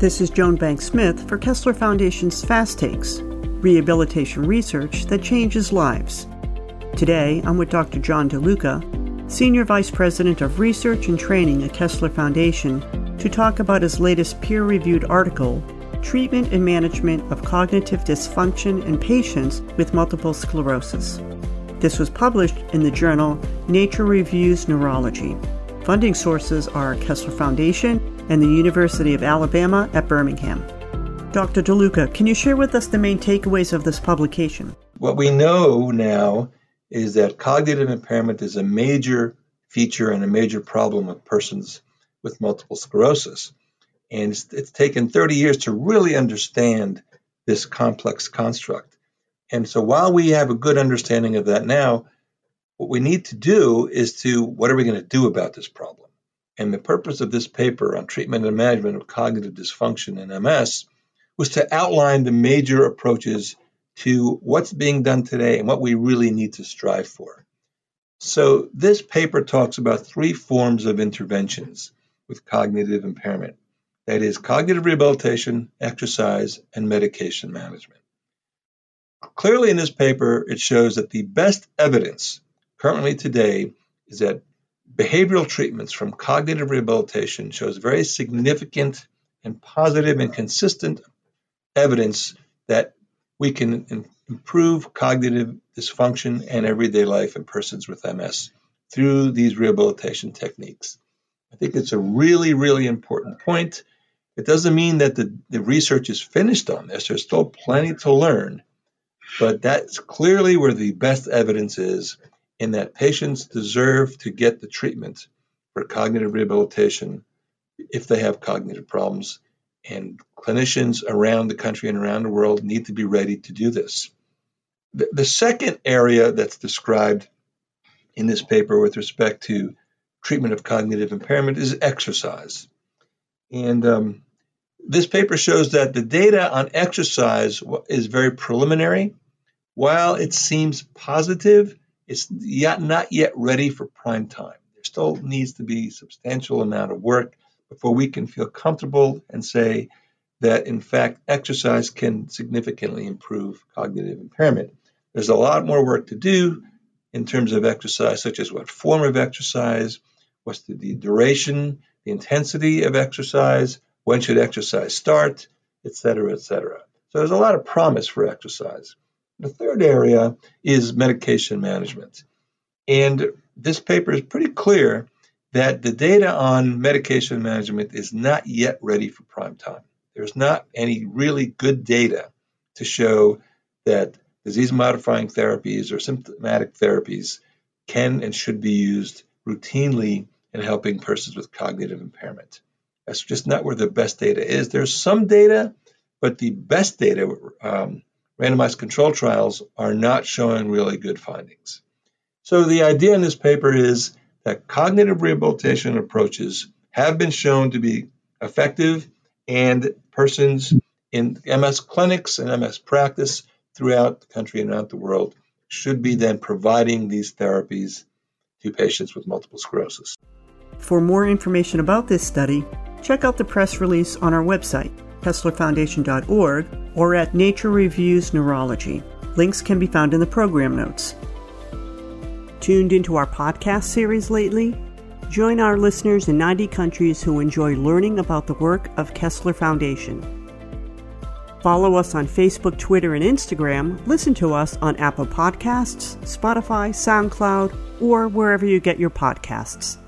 This is Joan Banks-Smith for Kessler Foundation's Fast Takes, rehabilitation research that changes lives. Today, I'm with Dr. John DeLuca, Senior Vice President of Research and Training at Kessler Foundation, to talk about his latest peer reviewed article, Treatment and Management of Cognitive Dysfunction in Patients with Multiple Sclerosis. This was published in the journal Nature Reviews Neurology. Funding sources are Kessler Foundation and the University of Alabama at Birmingham. Dr. DeLuca, can you share with us the main takeaways of this publication? What we know now is that cognitive impairment is a major feature and a major problem of persons with multiple sclerosis. And it's, it's taken 30 years to really understand this complex construct. And so while we have a good understanding of that now, what we need to do is to what are we going to do about this problem? And the purpose of this paper on treatment and management of cognitive dysfunction in MS was to outline the major approaches to what's being done today and what we really need to strive for. So, this paper talks about three forms of interventions with cognitive impairment that is, cognitive rehabilitation, exercise, and medication management. Clearly, in this paper, it shows that the best evidence currently today is that behavioral treatments from cognitive rehabilitation shows very significant and positive and consistent evidence that we can improve cognitive dysfunction and everyday life in persons with MS through these rehabilitation techniques. I think it's a really, really important point. It doesn't mean that the, the research is finished on this. There's still plenty to learn, but that's clearly where the best evidence is in that patients deserve to get the treatment for cognitive rehabilitation if they have cognitive problems. And clinicians around the country and around the world need to be ready to do this. The, the second area that's described in this paper with respect to treatment of cognitive impairment is exercise. And um, this paper shows that the data on exercise is very preliminary. While it seems positive, it's yet not yet ready for prime time. There still needs to be substantial amount of work before we can feel comfortable and say that in fact exercise can significantly improve cognitive impairment. There's a lot more work to do in terms of exercise, such as what form of exercise, what's the, the duration, the intensity of exercise, when should exercise start, et cetera, et cetera. So there's a lot of promise for exercise. The third area is medication management. And this paper is pretty clear that the data on medication management is not yet ready for prime time. There's not any really good data to show that disease modifying therapies or symptomatic therapies can and should be used routinely in helping persons with cognitive impairment. That's just not where the best data is. There's some data, but the best data um, randomized control trials are not showing really good findings. So the idea in this paper is that cognitive rehabilitation approaches have been shown to be effective and persons in MS clinics and MS practice throughout the country and around the world should be then providing these therapies to patients with multiple sclerosis. For more information about this study, check out the press release on our website, KesslerFoundation.org, or at Nature Reviews Neurology. Links can be found in the program notes. Tuned into our podcast series lately? Join our listeners in 90 countries who enjoy learning about the work of Kessler Foundation. Follow us on Facebook, Twitter, and Instagram. Listen to us on Apple Podcasts, Spotify, SoundCloud, or wherever you get your podcasts.